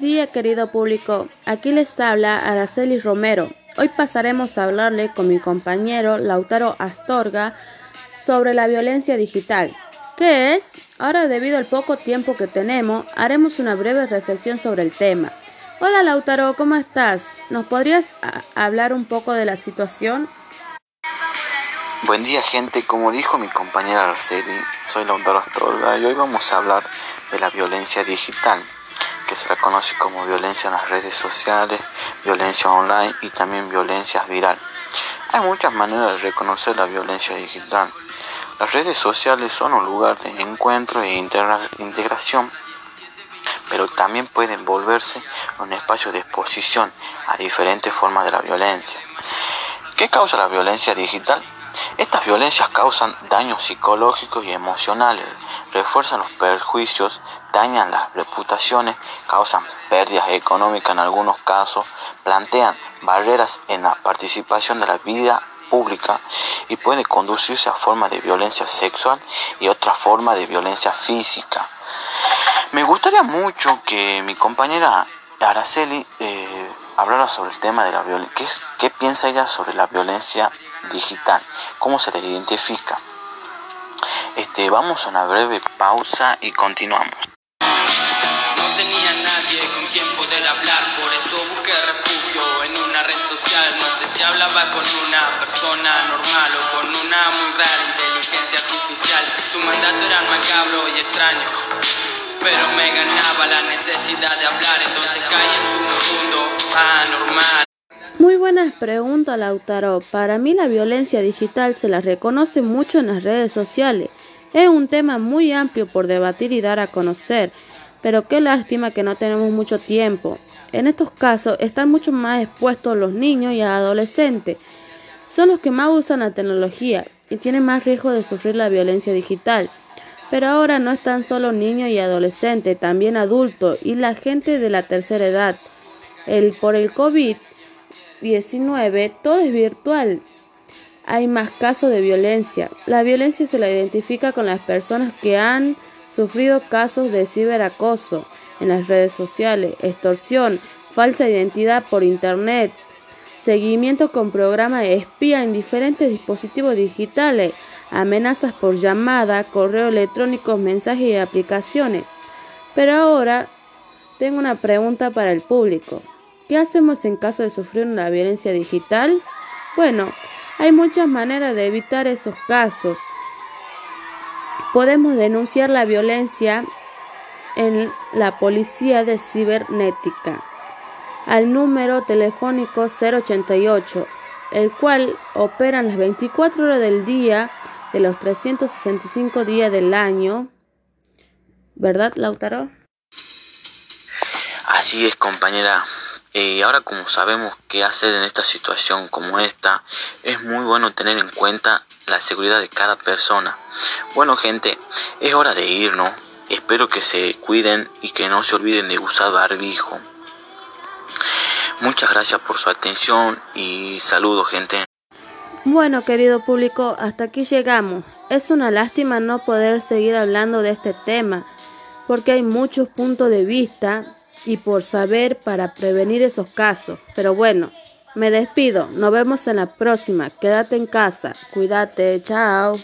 buenos días, querido público. Aquí les habla Araceli Romero. Hoy pasaremos a hablarle con mi compañero Lautaro Astorga sobre la violencia digital. ¿Qué es? Ahora, debido al poco tiempo que tenemos, haremos una breve reflexión sobre el tema. Hola Lautaro, ¿cómo estás? ¿Nos podrías hablar un poco de la situación? Buen día gente, como dijo mi compañera Araceli, soy Lautaro Astorga y hoy vamos a hablar de la violencia digital que se la conoce como violencia en las redes sociales, violencia online y también violencia viral. Hay muchas maneras de reconocer la violencia digital. Las redes sociales son un lugar de encuentro e integración, pero también pueden volverse un espacio de exposición a diferentes formas de la violencia. ¿Qué causa la violencia digital? Estas violencias causan daños psicológicos y emocionales, refuerzan los perjuicios, dañan las reputaciones, causan pérdidas económicas en algunos casos, plantean barreras en la participación de la vida pública y puede conducirse a formas de violencia sexual y otras formas de violencia física. Me gustaría mucho que mi compañera Araceli eh, hablara sobre el tema de la violencia. ¿Qué, ¿Qué, piensa ella sobre la violencia digital? ¿Cómo se les identifica? Este, vamos a una breve pausa y continuamos. No tenía nadie con quien poder hablar, por eso busqué refugio en una red social. No sé si hablaba con una persona normal o con una muy rara inteligencia artificial. Su mandato era macabro y extraño pero me ganaba la necesidad de hablar, entonces caí en su mundo anormal. Muy buenas preguntas, Lautaro. Para mí la violencia digital se la reconoce mucho en las redes sociales. Es un tema muy amplio por debatir y dar a conocer, pero qué lástima que no tenemos mucho tiempo. En estos casos están mucho más expuestos los niños y adolescentes. Son los que más usan la tecnología y tienen más riesgo de sufrir la violencia digital. Pero ahora no están solo niños y adolescentes, también adultos y la gente de la tercera edad. El, por el COVID-19 todo es virtual. Hay más casos de violencia. La violencia se la identifica con las personas que han sufrido casos de ciberacoso en las redes sociales, extorsión, falsa identidad por internet, seguimiento con programas espía en diferentes dispositivos digitales, amenazas por llamada, correo electrónico, mensajes y aplicaciones. Pero ahora tengo una pregunta para el público. ¿Qué hacemos en caso de sufrir una violencia digital? Bueno, hay muchas maneras de evitar esos casos. Podemos denunciar la violencia en la policía de cibernética al número telefónico 088, el cual opera las 24 horas del día de los 365 días del año. ¿Verdad, Lautaro? Así es, compañera. Y ahora como sabemos qué hacer en esta situación como esta, es muy bueno tener en cuenta la seguridad de cada persona. Bueno gente, es hora de irnos. Espero que se cuiden y que no se olviden de usar barbijo. Muchas gracias por su atención y saludos gente. Bueno, querido público, hasta aquí llegamos. Es una lástima no poder seguir hablando de este tema, porque hay muchos puntos de vista y por saber para prevenir esos casos. Pero bueno, me despido. Nos vemos en la próxima. Quédate en casa. Cuídate. Chao.